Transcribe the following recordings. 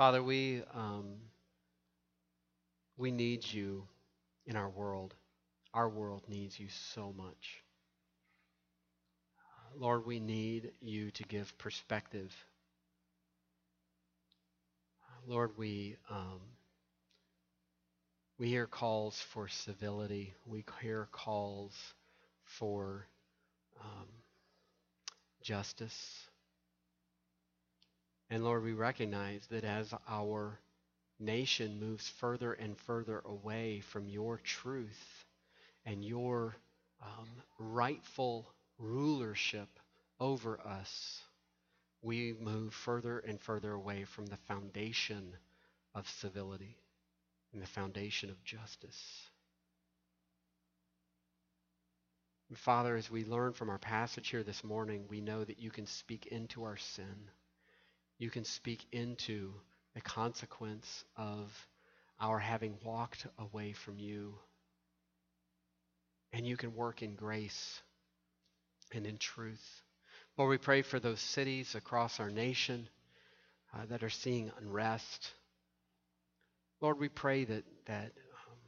Father, we, um, we need you in our world. Our world needs you so much. Lord, we need you to give perspective. Lord, we um, we hear calls for civility. We hear calls for um, justice. And Lord, we recognize that as our nation moves further and further away from your truth and your um, rightful rulership over us, we move further and further away from the foundation of civility and the foundation of justice. Father, as we learn from our passage here this morning, we know that you can speak into our sin. You can speak into the consequence of our having walked away from you. And you can work in grace and in truth. Lord, we pray for those cities across our nation uh, that are seeing unrest. Lord, we pray that that um,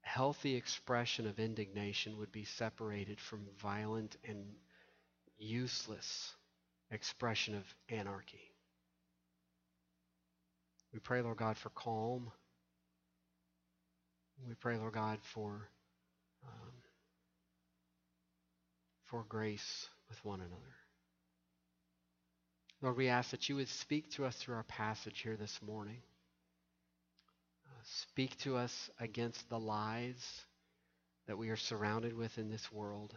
healthy expression of indignation would be separated from violent and useless expression of anarchy. We pray, Lord God, for calm. We pray, Lord God, for um, for grace with one another. Lord, we ask that you would speak to us through our passage here this morning. Uh, speak to us against the lies that we are surrounded with in this world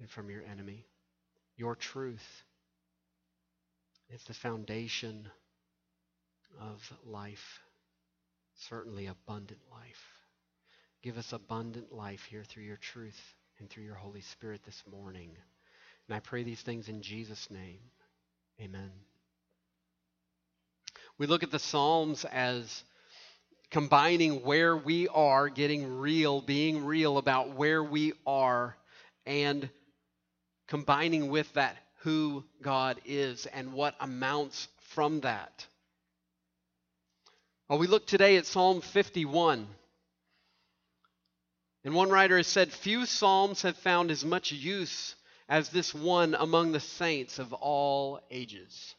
and from your enemy. Your truth is the foundation of life, certainly abundant life. Give us abundant life here through your truth and through your Holy Spirit this morning. And I pray these things in Jesus' name. Amen. We look at the Psalms as combining where we are, getting real, being real about where we are, and combining with that who God is and what amounts from that. Well, we look today at Psalm 51. And one writer has said, Few psalms have found as much use as this one among the saints of all ages.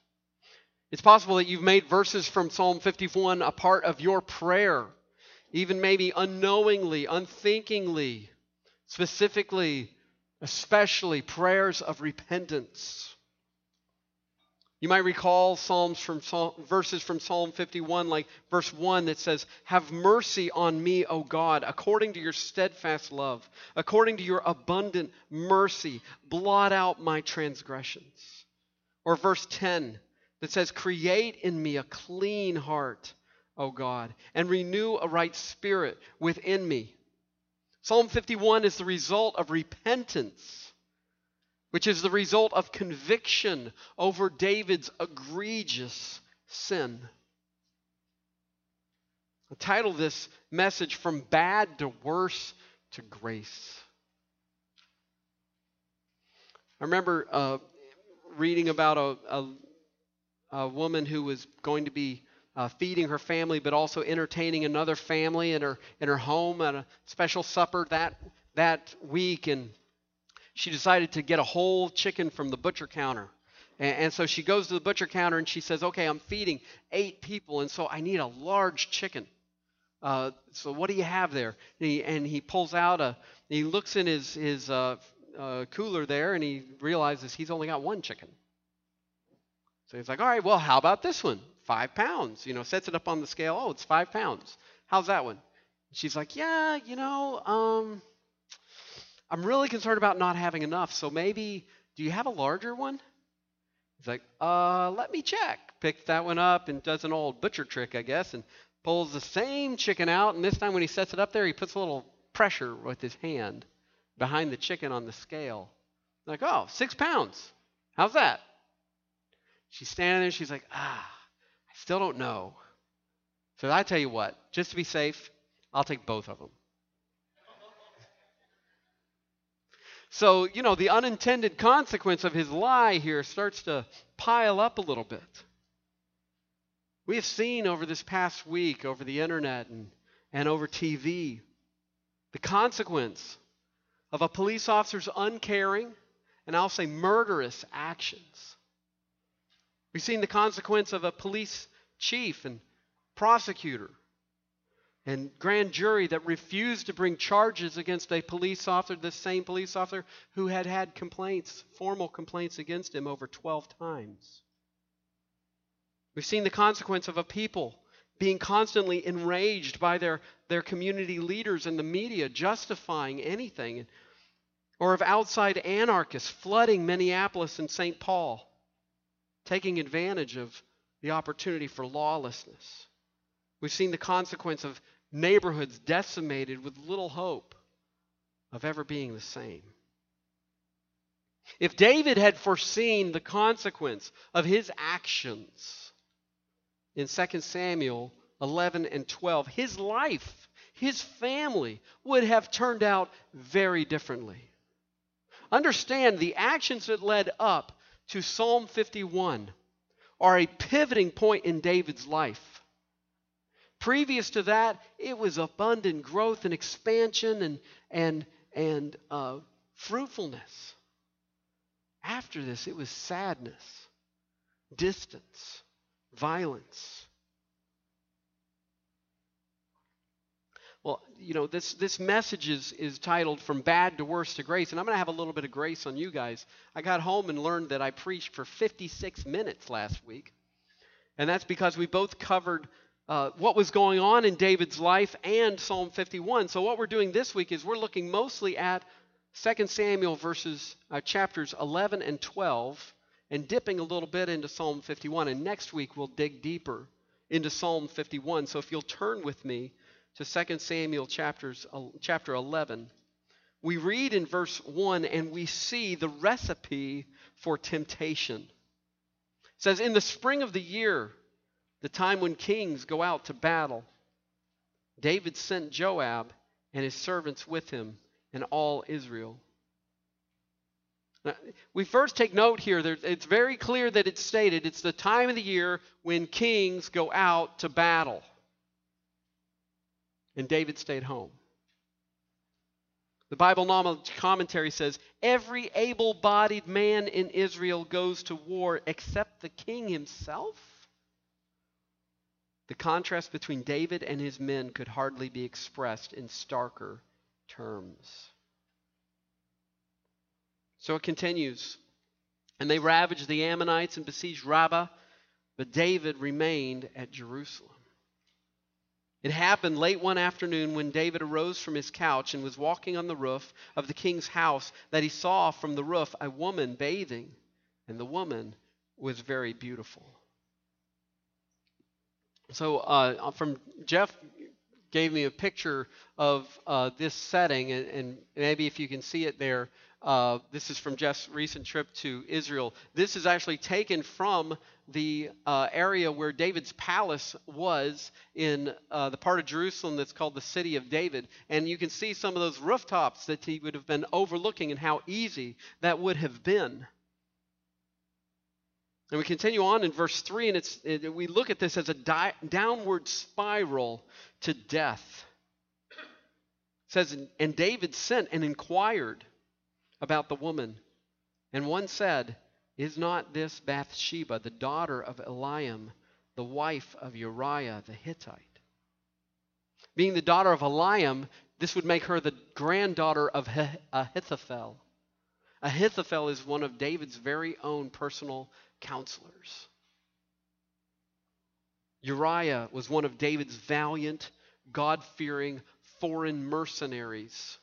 It's possible that you've made verses from Psalm 51 a part of your prayer, even maybe unknowingly, unthinkingly, specifically, especially prayers of repentance. You might recall Psalms from verses from Psalm 51, like verse 1 that says, Have mercy on me, O God, according to your steadfast love, according to your abundant mercy, blot out my transgressions. Or verse 10 that says, Create in me a clean heart, O God, and renew a right spirit within me. Psalm 51 is the result of repentance which is the result of conviction over David's egregious sin. I title this message From Bad to Worse to Grace. I remember uh, reading about a, a, a, woman who was going to be uh, feeding her family, but also entertaining another family in her in her home at a special supper that that week, and she decided to get a whole chicken from the butcher counter. And, and, so she goes to the butcher counter and she says, Okay, I'm feeding eight people, and so I need a large chicken. Uh, so what do you have there? And he, and he pulls out a, he looks in his, his uh, uh, cooler there and he realizes he's only got one chicken. So he's like, All right, well, how about this one? Five pounds. You know, sets it up on the scale. Oh, it's five pounds. How's that one? She's like, Yeah, you know, um, I'm really concerned about not having enough. So maybe, do you have a larger one? He's like, uh, let me check. Picks that one up and does an old butcher trick, I guess, and pulls the same chicken out. And this time when he sets it up there, he puts a little pressure with his hand behind the chicken on the scale. Like, oh, six pounds. How's that? She's standing there. She's like, ah, still don't know. So I tell you what, just to be safe, I'll take both of them. So, you know, the unintended consequence of his lie here starts to pile up a little bit. We have seen over this past week, over the internet and, and over TV, the consequence of a police officer's uncaring and I'll say murderous actions. We've seen the consequence of a police chief and prosecutor and grand jury that refused to bring charges against a police officer, the same police officer who had had complaints, formal complaints against him over 12 times. We've seen the consequence of a people being constantly enraged by their, their community leaders and the media, justifying anything, or of outside anarchists flooding Minneapolis and St. Paul, taking advantage of the opportunity for lawlessness. We've seen the consequence of neighborhoods decimated with little hope of ever being the same. If David had foreseen the consequence of his actions in 2 Samuel 11 and 12, his life, his family would have turned out very differently. Understand the actions that led up to Psalm 51 are a pivoting point in David's life. Previous to that, it was abundant growth and expansion and, and, and uh, fruitfulness. After this, it was sadness, distance, violence. Well, you know, this, this message is, is titled From Bad to Worse to Grace, and I'm going to have a little bit of grace on you guys. I got home and learned that I preached for 56 minutes last week, and that's because we both covered uh, what was going on in David's life and Psalm 51. So, what we're doing this week is we're looking mostly at 2 Samuel verses uh, chapters 11 and 12 and dipping a little bit into Psalm 51. And next week we'll dig deeper into Psalm 51. So if you'll turn with me to 2 Samuel chapters, chapter 11, we read in verse 1 and we see the recipe for temptation. It says, In the spring of the year, the time when kings go out to battle, David sent Joab and his servants with him and all Israel. Now, we first take note here, it's very clear that it's stated it's the time of the year when kings go out to battle. And David stayed home. The Bible Knowledge Commentary says every able bodied man in Israel goes to war except the king himself. The contrast between David and his men could hardly be expressed in starker terms. So it continues. And they ravaged the Ammonites and besieged Rabbah, but David remained at Jerusalem. It happened late one afternoon when David arose from his couch and was walking on the roof of the king's house that he saw from the roof a woman bathing, and the woman was very beautiful. So, uh, from Jeff gave me a picture of uh, this setting, and, and, maybe if you can see it there, uh, this is from Jeff's recent trip to Israel. This is actually taken from the uh, area where David's palace was in uh, the part of Jerusalem that's called the City of David. And you can see some of those rooftops that he would have been overlooking and how easy that would have been. And we continue on in verse 3, and it's, it, we look at this as a di- downward spiral to death. It says, And David sent and inquired about the woman. And one said, Is not this Bathsheba, the daughter of Eliam, the wife of Uriah the Hittite? Being the daughter of Eliam, this would make her the granddaughter of Ahithophel. Ahithophel is one of David's very own personal counselors. Uriah was one of David's valiant, God fearing foreign mercenaries,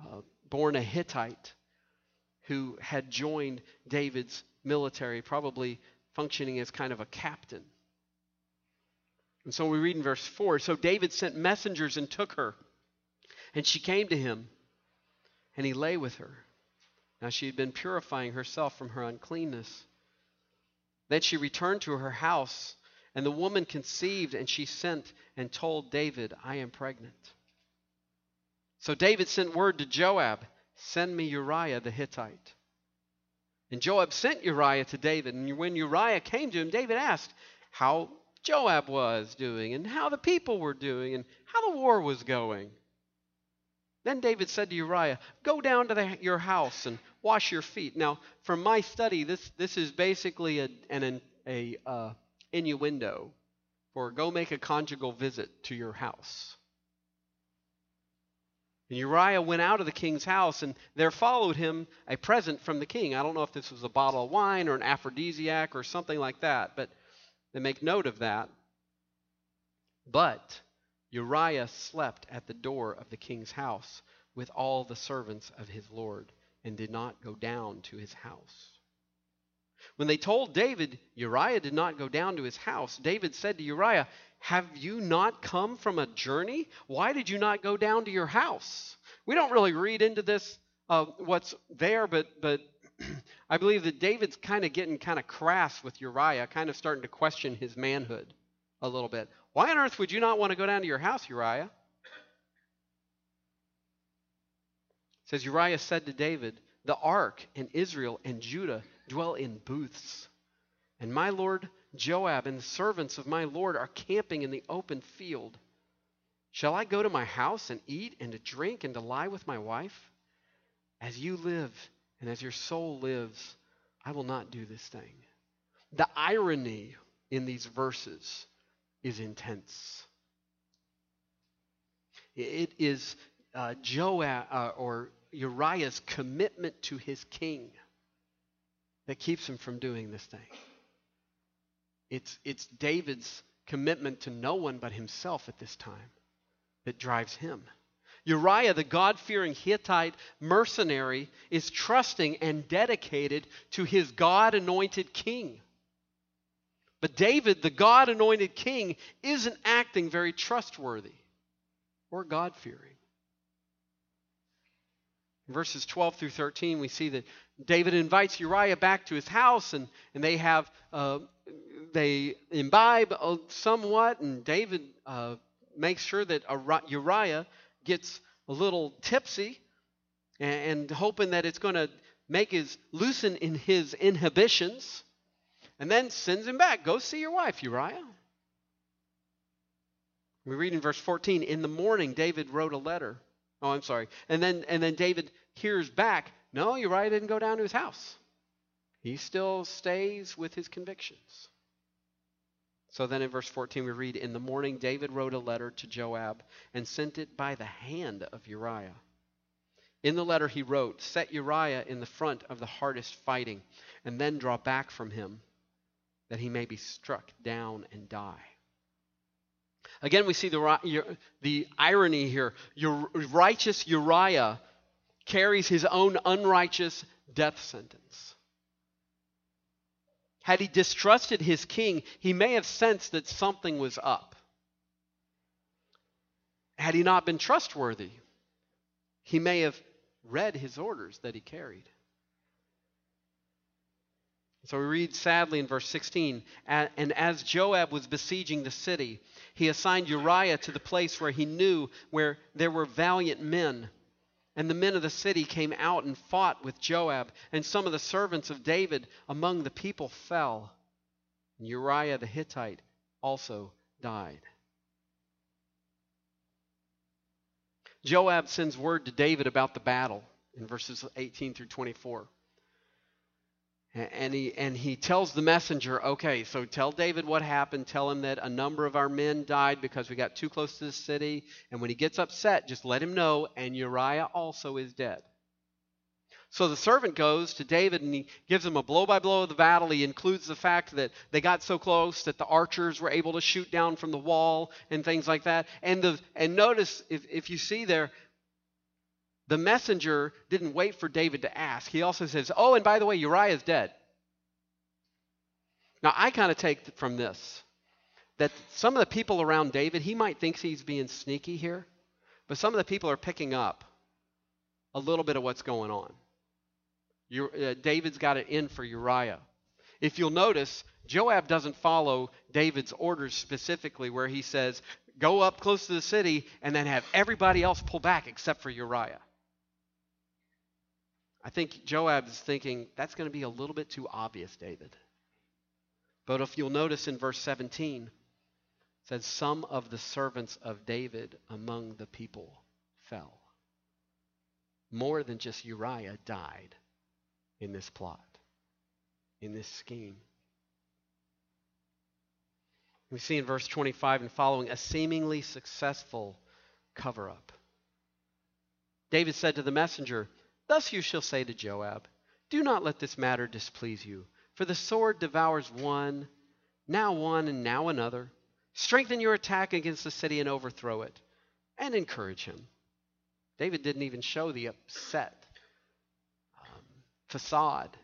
uh, born a Hittite, who had joined David's military, probably functioning as kind of a captain. And so we read in verse 4 So David sent messengers and took her, and she came to him, and he lay with her. Now she had been purifying herself from her uncleanness. Then she returned to her house, and the woman conceived, and she sent and told David, I am pregnant. So David sent word to Joab, Send me Uriah the Hittite. And Joab sent Uriah to David. And when Uriah came to him, David asked, how Joab was doing and how the people were doing and how the war was going. Then David said to Uriah, Go down to the, your house and wash your feet. Now, from my study, this, this is basically a, an a, uh, innuendo for go make a conjugal visit to your house. And Uriah went out of the king's house, and there followed him a present from the king. I don't know if this was a bottle of wine or an aphrodisiac or something like that, but they make note of that. But Uriah slept at the door of the king's house with all the servants of his lord, and did not go down to his house. When they told David Uriah did not go down to his house, David said to Uriah, Have you not come from a journey? Why did you not go down to your house? We don't really read into this uh, what's there, but but I believe that David's kind of getting kind of crass with Uriah, kind of starting to question his manhood a little bit. Why on earth would you not want to go down to your house, Uriah? It says Uriah said to David, The ark and Israel and Judah dwell in booths, and my lord Joab and the servants of my lord are camping in the open field. Shall I go to my house and eat and to drink and to lie with my wife? As you live and as your soul lives, I will not do this thing. The irony in these verses is intense. It is uh, Joab uh, or Uriah's commitment to his king that keeps him from doing this thing. It's, it's David's commitment to no one but himself at this time that drives him. Uriah, the God fearing Hittite mercenary, is trusting and dedicated to his God anointed king. But David, the God anointed king, isn't acting very trustworthy or God fearing. Verses 12 through 13, we see that David invites Uriah back to his house, and, and they have uh, they imbibe somewhat, and David uh, makes sure that Uriah gets a little tipsy and, and hoping that it's going to make his loosen in his inhibitions and then sends him back. Go see your wife uriah. We read in verse 14 in the morning david wrote a letter. Oh i'm sorry. And then and then david hears back no uriah didn't go down to his house he still stays with his convictions so then in verse 14 we read In the morning David wrote a letter to Joab and sent it by the hand of Uriah. In the letter he wrote, Set Uriah in the front of the hardest fighting, and then draw back from him, that he may be struck down and die. Again, we see the, the irony here. Your righteous Uriah carries his own unrighteous death sentence. Had he distrusted his king, he may have sensed that something was up. Had he not been trustworthy, he may have read his orders that he carried. So we read sadly in verse 16 And as Joab was besieging the city, he assigned Uriah to the place where he knew where there were valiant men and the men of the city came out and fought with Joab, and some of the servants of David among the people fell. And Uriah the Hittite also died. Joab sends word to David about the battle in verses 18 through 24. And he, and he tells the messenger, okay, so tell David what happened. Tell him that a number of our men died because we got too close to the city. And when he gets upset, just let him know, and Uriah also is dead. So the servant goes to David and he gives him a blow by blow of the battle. He includes the fact that they got so close that the archers were able to shoot down from the wall and things like that. And, the, and notice, if, if you see there, the messenger didn't wait for David to ask. He also says, Oh, and by the way, Uriah is dead. Now, I kind of take from this that some of the people around David, he might think he's being sneaky here, but some of the people are picking up a little bit of what's going on. Uh, David's got it in for Uriah. If you'll notice, Joab doesn't follow David's orders specifically, where he says, Go up close to the city and then have everybody else pull back except for Uriah. I think Joab is thinking, that's going to be a little bit too obvious, David. But if you'll notice in verse 17, it says, Some of the servants of David among the people fell. More than just Uriah died in this plot, in this scheme. We see in verse 25 and following a seemingly successful cover up. David said to the messenger, Thus you shall say to Joab, Do not let this matter displease you, for the sword devours one, now one, and now another. Strengthen your attack against the city and overthrow it, and encourage him. David didn't even show the upset um, facade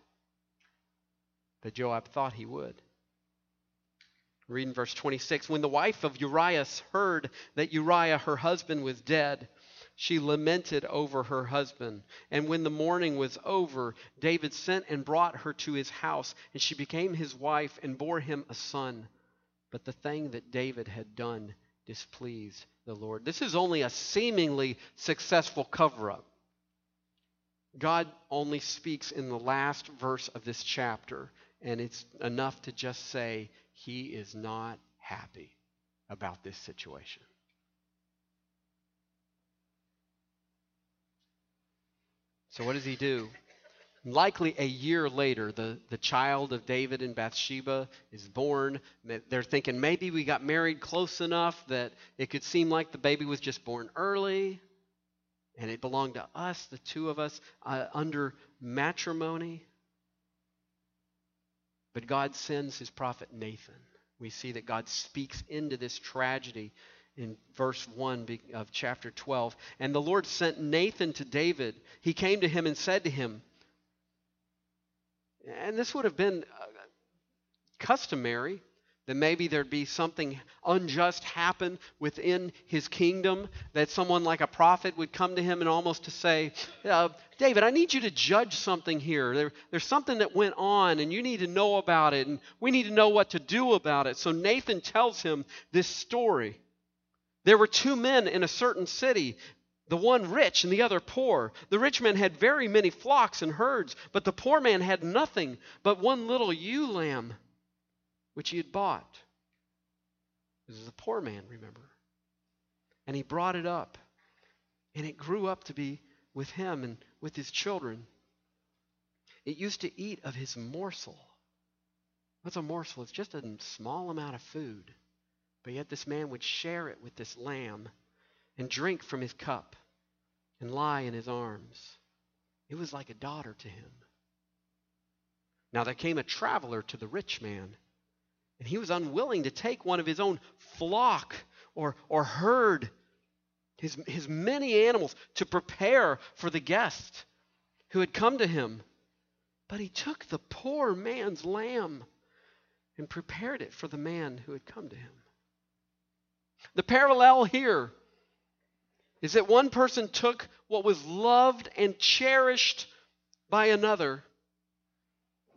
that Joab thought he would. Reading verse 26 When the wife of Uriah heard that Uriah, her husband, was dead, she lamented over her husband. And when the mourning was over, David sent and brought her to his house, and she became his wife and bore him a son. But the thing that David had done displeased the Lord. This is only a seemingly successful cover up. God only speaks in the last verse of this chapter, and it's enough to just say, he is not happy about this situation. So, what does he do? Likely a year later, the, the child of David and Bathsheba is born. They're thinking maybe we got married close enough that it could seem like the baby was just born early and it belonged to us, the two of us, uh, under matrimony. But God sends his prophet Nathan. We see that God speaks into this tragedy in verse 1 of chapter 12. And the Lord sent Nathan to David. He came to him and said to him, and this would have been uh, customary that maybe there'd be something unjust happen within his kingdom, that someone like a prophet would come to him and almost to say, uh, David, I need you to judge something here. There, there's something that went on, and you need to know about it, and we need to know what to do about it. So Nathan tells him this story. There were two men in a certain city, the one rich and the other poor. The rich man had very many flocks and herds, but the poor man had nothing but one little ewe lamb which he had bought. This is a poor man, remember. And he brought it up. And it grew up to be with him and with his children. It used to eat of his morsel. What's a morsel? It's just a small amount of food. But yet this man would share it with this lamb and drink from his cup and lie in his arms. It was like a daughter to him. Now there came a traveler to the rich man and he was unwilling to take one of his own flock or, or herd, his, his many animals, to prepare for the guest who had come to him. But he took the poor man's lamb and prepared it for the man who had come to him. The parallel here is that one person took what was loved and cherished by another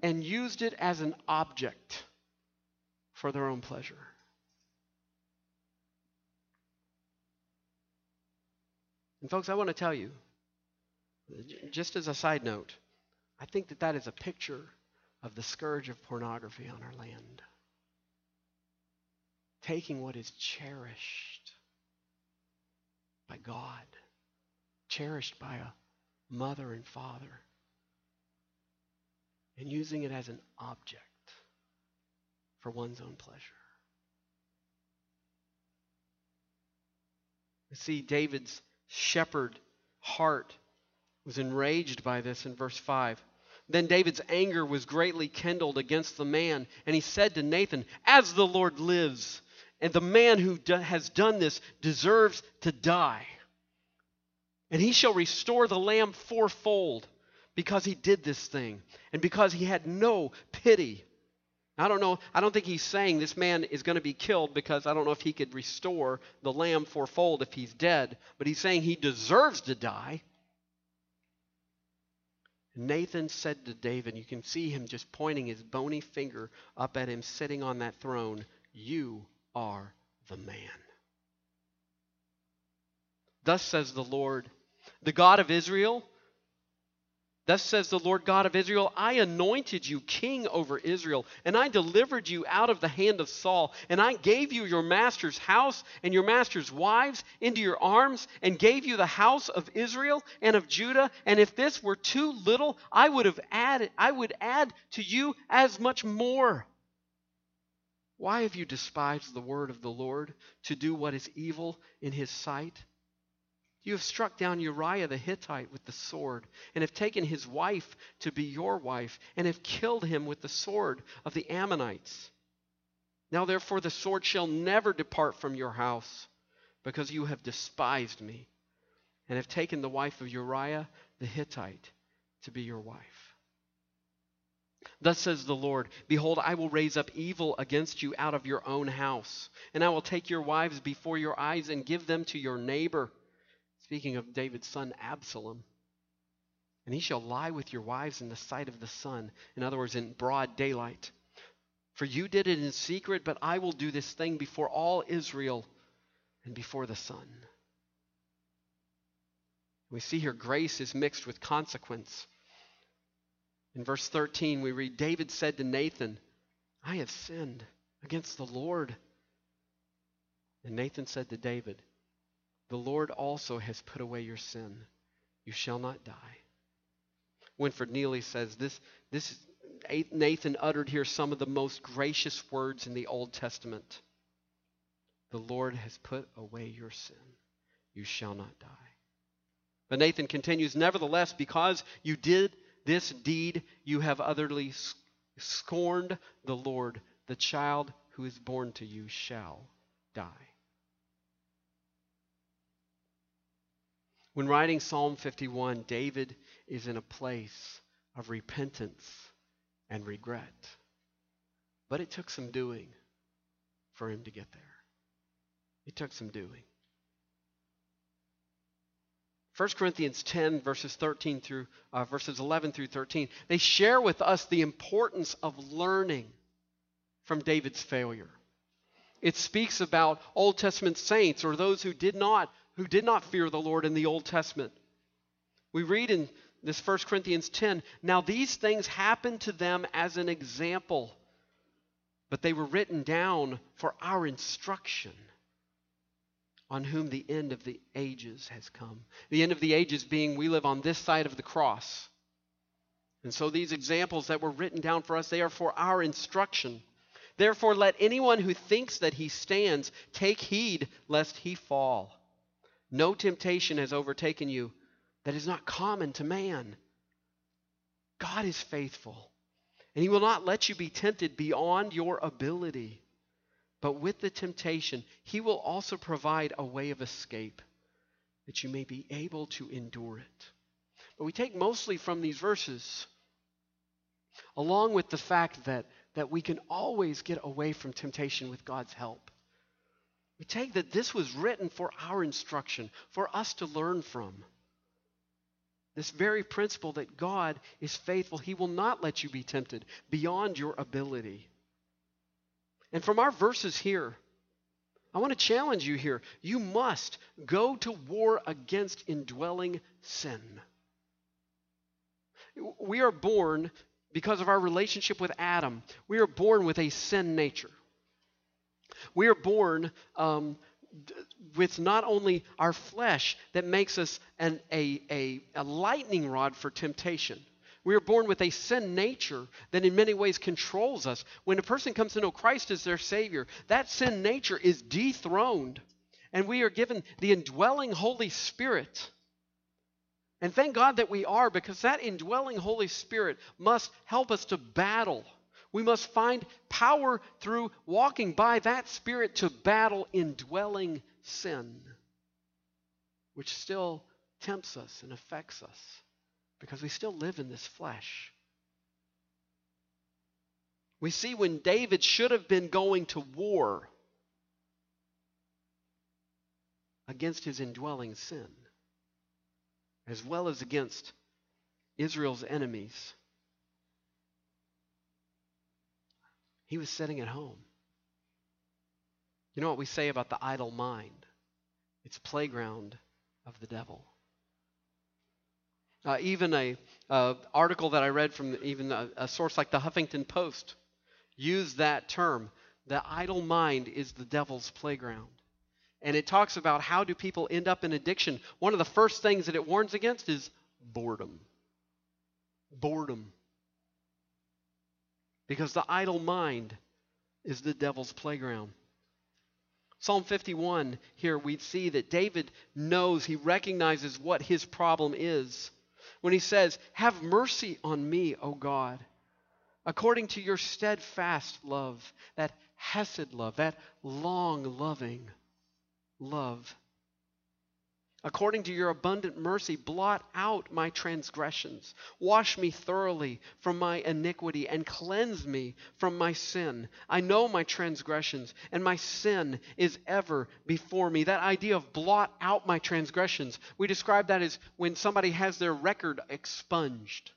and used it as an object for their own pleasure. And, folks, I want to tell you, just as a side note, I think that that is a picture of the scourge of pornography on our land. Taking what is cherished by God, cherished by a mother and father, and using it as an object for one's own pleasure. You see, David's shepherd heart was enraged by this in verse 5. Then David's anger was greatly kindled against the man, and he said to Nathan, As the Lord lives, and the man who do, has done this deserves to die. And he shall restore the lamb fourfold because he did this thing, and because he had no pity I don't know. I don't think he's saying this man is going to be killed because I don't know if he could restore the lamb fourfold if he's dead, but he's saying he deserves to die. Nathan said to David, you can see him just pointing his bony finger up at him sitting on that throne, You are the man. Thus says the Lord, the God of Israel, Thus says the Lord God of Israel I anointed you king over Israel, and I delivered you out of the hand of Saul, and I gave you your master's house and your master's wives into your arms, and gave you the house of Israel and of Judah. And if this were too little, I would have added, I would add to you as much more. Why have you despised the word of the Lord to do what is evil in his sight? You have struck down Uriah the Hittite with the sword, and have taken his wife to be your wife, and have killed him with the sword of the Ammonites. Now, therefore, the sword shall never depart from your house, because you have despised me, and have taken the wife of Uriah the Hittite to be your wife. Thus says the Lord Behold, I will raise up evil against you out of your own house, and I will take your wives before your eyes and give them to your neighbor Speaking of David's son Absalom. And he shall lie with your wives in the sight of the sun. In other words, in broad daylight. For you did it in secret, but I will do this thing before all Israel and before the sun. We see here grace is mixed with consequence. In verse 13, we read David said to Nathan, I have sinned against the Lord. And Nathan said to David, the Lord also has put away your sin. You shall not die. Winfred Neely says this, this Nathan uttered here some of the most gracious words in the Old Testament. The Lord has put away your sin. You shall not die. But Nathan continues, Nevertheless, because you did this deed, you have utterly scorned the Lord. The child who is born to you shall die. When writing Psalm 51, David is in a place of repentance and regret. But it took some doing for him to get there. It took some doing. 1 Corinthians 10 verses 13 through uh, verses 11 through 13 they share with us the importance of learning from David's failure. It speaks about Old Testament saints or those who did not who did not fear the Lord in the Old Testament. We read in this 1 Corinthians 10 Now these things happened to them as an example, but they were written down for our instruction, on whom the end of the ages has come. The end of the ages being we live on this side of the cross. And so these examples that were written down for us, they are for our instruction. Therefore, let anyone who thinks that he stands take heed lest he fall. No temptation has overtaken you that is not common to man. God is faithful, and He will not let you be tempted beyond your ability. But with the temptation, He will also provide a way of escape that you may be able to endure it. But we take mostly from these verses, along with the fact that, that we can always get away from temptation with God's help. We take that this was written for our instruction, for us to learn from. This very principle that God is faithful, He will not let you be tempted beyond your ability. And from our verses here, I want to challenge you here. You must go to war against indwelling sin. We are born because of our relationship with Adam, we are born with a sin nature. We are born um, with not only our flesh that makes us an, a, a, a lightning rod for temptation. We are born with a sin nature that in many ways controls us. When a person comes to know Christ as their Savior, that sin nature is dethroned, and we are given the indwelling Holy Spirit. And thank God that we are, because that indwelling Holy Spirit must help us to battle we must find power through walking by that Spirit to battle indwelling sin, which still tempts us and affects us because we still live in this flesh. We see when David should have been going to war against his indwelling sin, as well as against Israel's enemies. He was sitting at home. You know what we say about the idle mind? It's playground of the devil. Uh, even a uh, article that I read from even a, a source like the Huffington Post used that term. The idle mind is the devil's playground. And it talks about how do people end up in addiction. One of the first things that it warns against is boredom. Boredom. Because the idle mind is the devil's playground. Psalm 51, here we see that David knows, he recognizes what his problem is. When he says, Have mercy on me, O God, according to your steadfast love, that hesed love, that long loving love. According to your abundant mercy, blot out my transgressions. Wash me thoroughly from my iniquity and cleanse me from my sin. I know my transgressions, and my sin is ever before me. That idea of blot out my transgressions, we describe that as when somebody has their record expunged.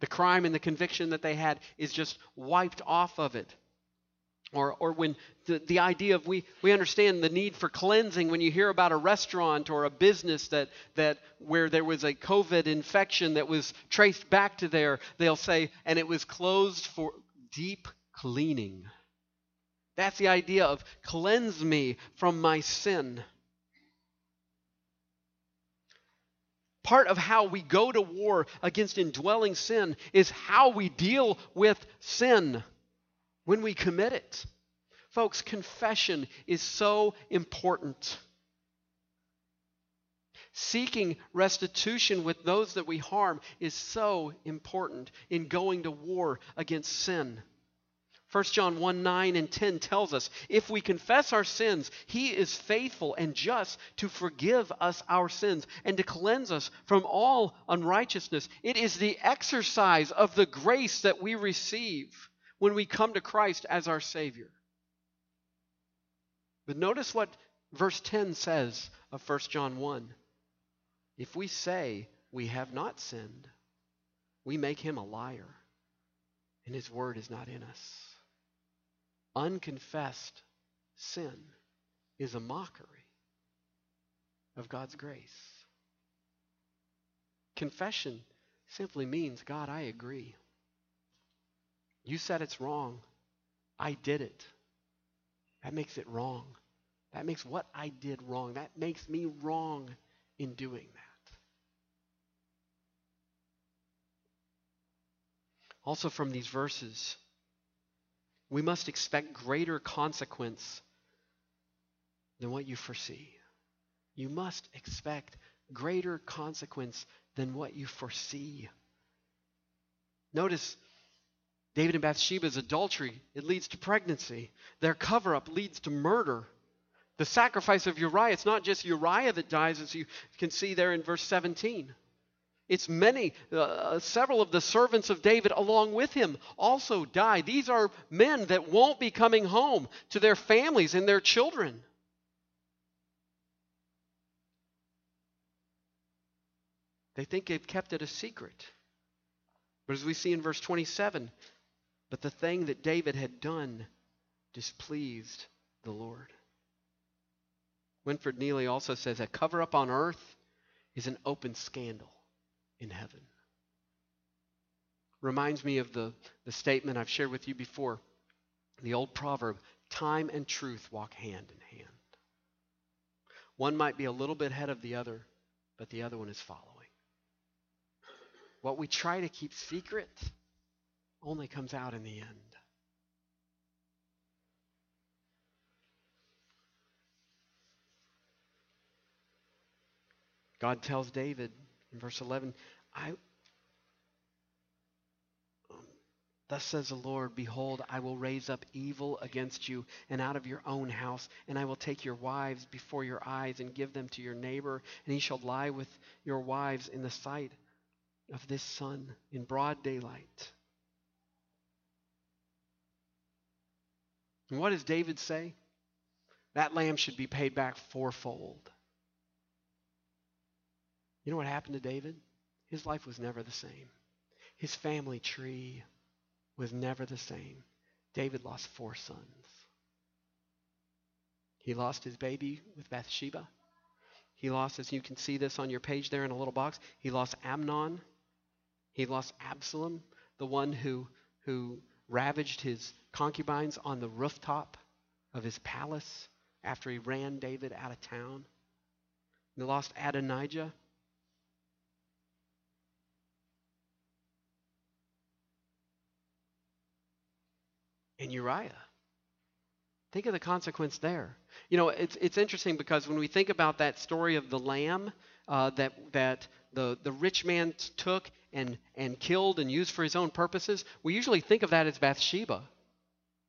The crime and the conviction that they had is just wiped off of it. Or, or when the, the idea of we, we understand the need for cleansing when you hear about a restaurant or a business that, that where there was a COVID infection that was traced back to there, they'll say, and it was closed for deep cleaning. That's the idea of cleanse me from my sin. Part of how we go to war against indwelling sin is how we deal with sin when we commit it. Folks, confession is so important. Seeking restitution with those that we harm is so important in going to war against sin. 1 John 1 9 and 10 tells us if we confess our sins, he is faithful and just to forgive us our sins and to cleanse us from all unrighteousness. It is the exercise of the grace that we receive when we come to Christ as our Savior. But notice what verse 10 says of 1 John 1. If we say we have not sinned, we make him a liar, and his word is not in us. Unconfessed sin is a mockery of God's grace. Confession simply means, God, I agree. You said it's wrong. I did it. That makes it wrong. That makes what I did wrong. That makes me wrong in doing that. Also, from these verses, we must expect greater consequence than what you foresee. You must expect greater consequence than what you foresee. Notice David and Bathsheba's adultery, it leads to pregnancy. Their cover up leads to murder. The sacrifice of Uriah, it's not just Uriah that dies, as you can see there in verse 17. It's many, uh, several of the servants of David along with him also die. These are men that won't be coming home to their families and their children. They think they've kept it a secret. But as we see in verse 27, but the thing that David had done displeased the Lord. Winfred Neely also says a cover up on earth is an open scandal in heaven. Reminds me of the, the statement I've shared with you before the old proverb time and truth walk hand in hand. One might be a little bit ahead of the other, but the other one is following. What we try to keep secret only comes out in the end. God tells David in verse 11, I, um, Thus says the Lord, Behold, I will raise up evil against you and out of your own house, and I will take your wives before your eyes and give them to your neighbor, and he shall lie with your wives in the sight of this sun in broad daylight. And what does David say? That lamb should be paid back fourfold. You know what happened to David? His life was never the same. His family tree was never the same. David lost four sons. He lost his baby with Bathsheba. He lost, as you can see this on your page there in a little box, he lost Amnon. He lost Absalom, the one who, who ravaged his concubines on the rooftop of his palace after he ran David out of town. He lost Adonijah. And Uriah. Think of the consequence there. You know, it's, it's interesting because when we think about that story of the lamb uh, that, that the, the rich man took and, and killed and used for his own purposes, we usually think of that as Bathsheba.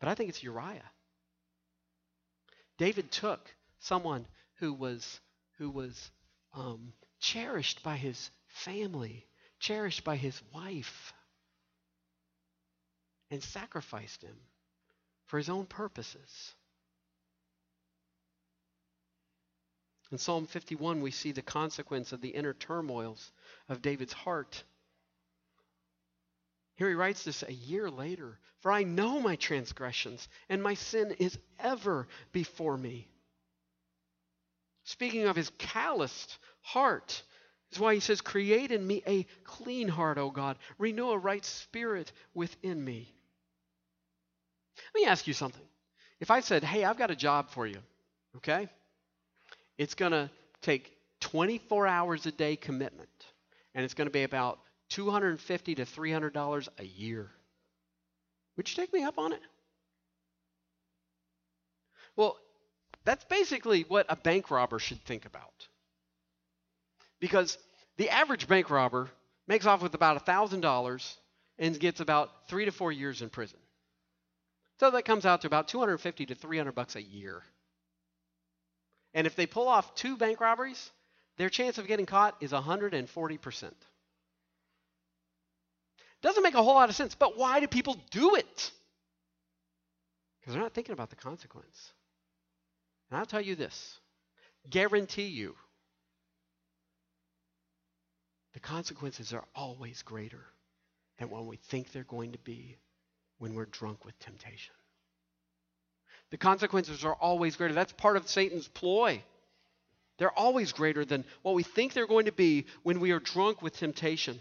But I think it's Uriah. David took someone who was, who was um, cherished by his family, cherished by his wife, and sacrificed him for his own purposes. In Psalm 51, we see the consequence of the inner turmoils of David's heart. Here he writes this a year later For I know my transgressions, and my sin is ever before me. Speaking of his calloused heart, is why he says, Create in me a clean heart, O God. Renew a right spirit within me. Let me ask you something. If I said, Hey, I've got a job for you, okay? It's going to take 24 hours a day commitment, and it's going to be about 250 to 300 dollars a year. Would you take me up on it? Well, that's basically what a bank robber should think about. Because the average bank robber makes off with about $1,000 and gets about three to four years in prison. So that comes out to about 250 to 300 bucks a year. And if they pull off two bank robberies, their chance of getting caught is 140%. Doesn't make a whole lot of sense, but why do people do it? Because they're not thinking about the consequence. And I'll tell you this guarantee you, the consequences are always greater than what we think they're going to be when we're drunk with temptation. The consequences are always greater. That's part of Satan's ploy. They're always greater than what we think they're going to be when we are drunk with temptation.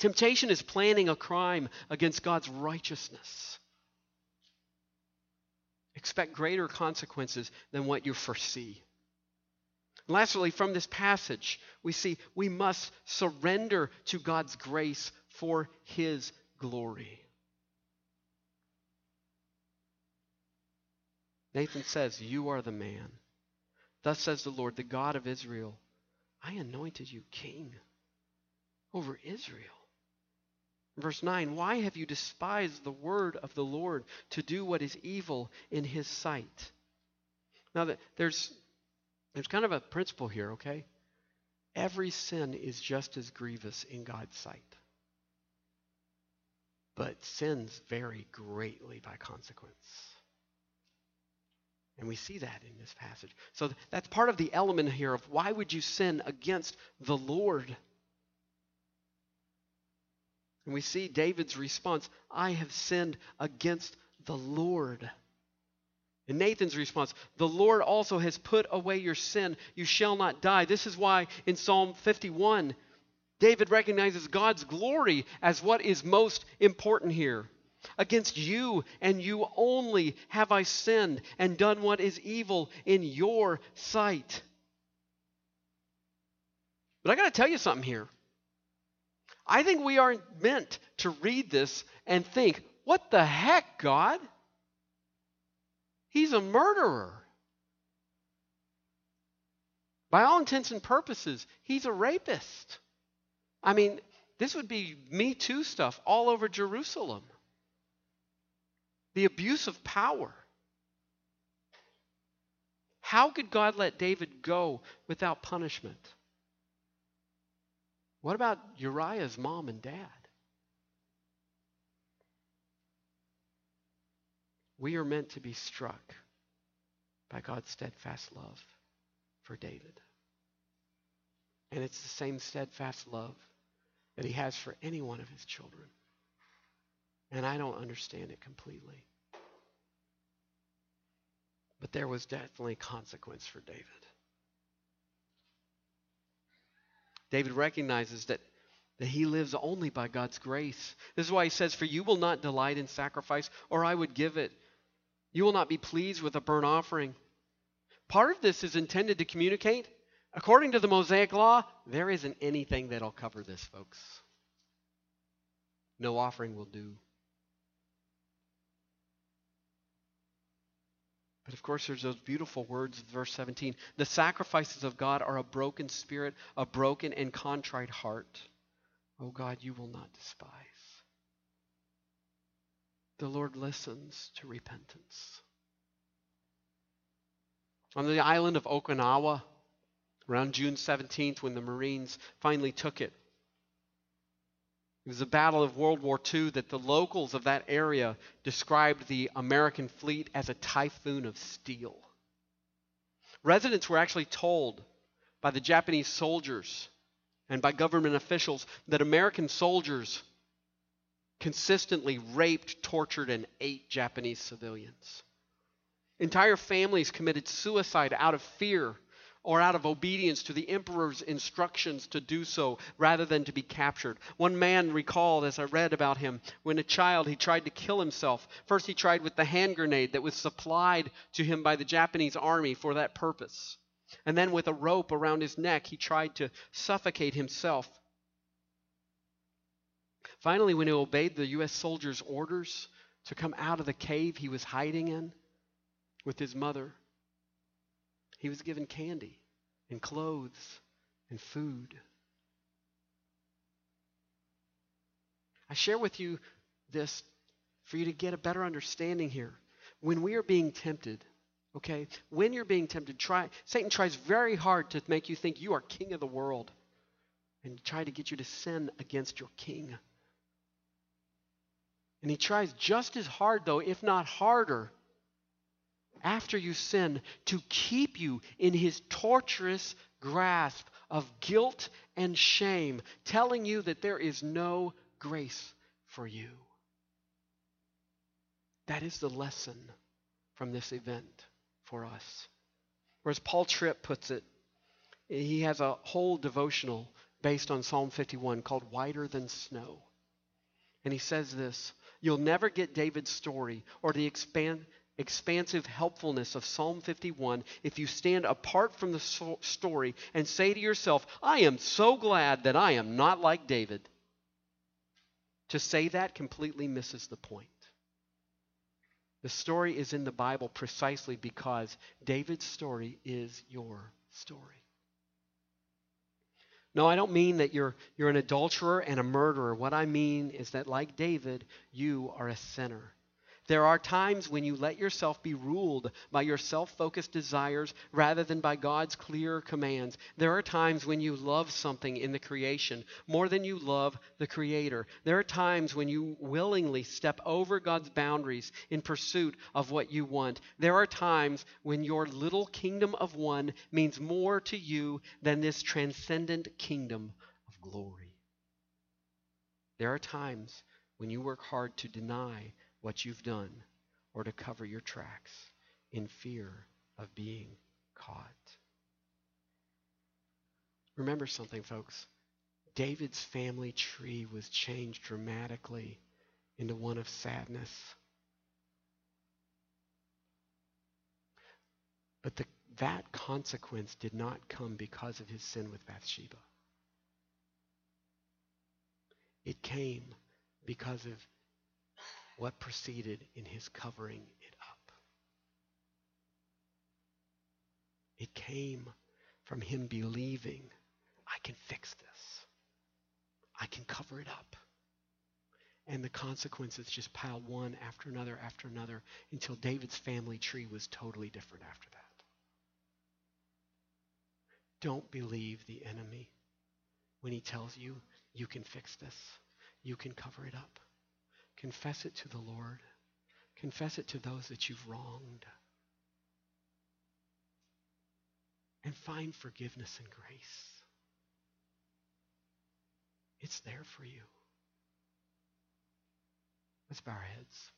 Temptation is planning a crime against God's righteousness. Expect greater consequences than what you foresee. lastly, from this passage, we see we must surrender to God's grace for His glory. Nathan says, You are the man. Thus says the Lord, the God of Israel I anointed you king over Israel. Verse 9 Why have you despised the word of the Lord to do what is evil in his sight? Now, that there's, there's kind of a principle here, okay? Every sin is just as grievous in God's sight. But sins vary greatly by consequence. And we see that in this passage. So that's part of the element here of why would you sin against the Lord? And we see David's response I have sinned against the Lord. And Nathan's response, the Lord also has put away your sin. You shall not die. This is why in Psalm 51, David recognizes God's glory as what is most important here. Against you and you only have I sinned and done what is evil in your sight. But I got to tell you something here. I think we aren't meant to read this and think, what the heck, God? He's a murderer. By all intents and purposes, he's a rapist. I mean, this would be Me Too stuff all over Jerusalem. The abuse of power. How could God let David go without punishment? What about Uriah's mom and dad? We are meant to be struck by God's steadfast love for David. And it's the same steadfast love that he has for any one of his children. And I don't understand it completely. But there was definitely consequence for David. David recognizes that, that he lives only by God's grace. This is why he says, For you will not delight in sacrifice, or I would give it. You will not be pleased with a burnt offering. Part of this is intended to communicate. According to the Mosaic law, there isn't anything that'll cover this, folks. No offering will do. But of course, there's those beautiful words of verse 17. The sacrifices of God are a broken spirit, a broken and contrite heart. Oh God, you will not despise. The Lord listens to repentance. On the island of Okinawa, around June 17th, when the Marines finally took it, it was a battle of World War II that the locals of that area described the American fleet as a typhoon of steel. Residents were actually told by the Japanese soldiers and by government officials that American soldiers consistently raped, tortured, and ate Japanese civilians. Entire families committed suicide out of fear or out of obedience to the emperor's instructions to do so rather than to be captured. One man recalled, as I read about him, when a child he tried to kill himself. First, he tried with the hand grenade that was supplied to him by the Japanese army for that purpose. And then, with a rope around his neck, he tried to suffocate himself. Finally, when he obeyed the U.S. soldiers' orders to come out of the cave he was hiding in with his mother, he was given candy and clothes and food. I share with you this for you to get a better understanding here. When we are being tempted, okay, when you're being tempted, try Satan tries very hard to make you think you are king of the world and try to get you to sin against your king. And he tries just as hard, though, if not harder, after you sin to keep you in his torturous grasp of guilt and shame, telling you that there is no grace for you. That is the lesson from this event for us. Or as Paul Tripp puts it, he has a whole devotional based on Psalm 51 called Whiter Than Snow. And he says this You'll never get David's story or the expand, expansive helpfulness of Psalm 51 if you stand apart from the so- story and say to yourself, I am so glad that I am not like David. To say that completely misses the point. The story is in the Bible precisely because David's story is your story. No, I don't mean that you're, you're an adulterer and a murderer. What I mean is that, like David, you are a sinner. There are times when you let yourself be ruled by your self focused desires rather than by God's clear commands. There are times when you love something in the creation more than you love the Creator. There are times when you willingly step over God's boundaries in pursuit of what you want. There are times when your little kingdom of one means more to you than this transcendent kingdom of glory. There are times when you work hard to deny what you've done or to cover your tracks in fear of being caught. Remember something, folks. David's family tree was changed dramatically into one of sadness. But the, that consequence did not come because of his sin with Bathsheba. It came because of what proceeded in his covering it up. It came from him believing, I can fix this. I can cover it up. And the consequences just piled one after another after another until David's family tree was totally different after that. Don't believe the enemy when he tells you you can fix this, you can cover it up. Confess it to the Lord. Confess it to those that you've wronged. And find forgiveness and grace. It's there for you. Let's bow our heads.